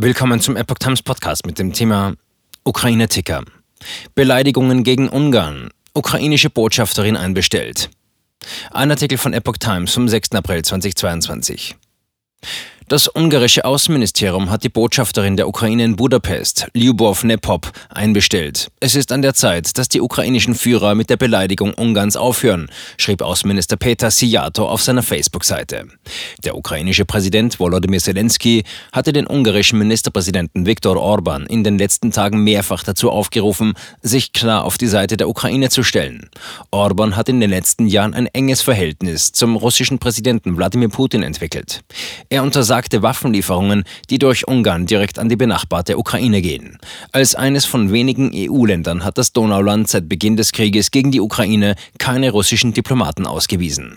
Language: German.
Willkommen zum Epoch Times Podcast mit dem Thema Ukraine-Ticker. Beleidigungen gegen Ungarn. Ukrainische Botschafterin einbestellt. Ein Artikel von Epoch Times vom 6. April 2022. Das ungarische Außenministerium hat die Botschafterin der Ukraine in Budapest, Lyubov Nepop, einbestellt. Es ist an der Zeit, dass die ukrainischen Führer mit der Beleidigung Ungarns aufhören, schrieb Außenminister Peter Sijato auf seiner Facebook-Seite. Der ukrainische Präsident Volodymyr Zelensky hatte den ungarischen Ministerpräsidenten Viktor Orban in den letzten Tagen mehrfach dazu aufgerufen, sich klar auf die Seite der Ukraine zu stellen. Orban hat in den letzten Jahren ein enges Verhältnis zum russischen Präsidenten Wladimir Putin entwickelt. Er untersagt versagte Waffenlieferungen, die durch Ungarn direkt an die benachbarte Ukraine gehen. Als eines von wenigen EU-Ländern hat das Donauland seit Beginn des Krieges gegen die Ukraine keine russischen Diplomaten ausgewiesen.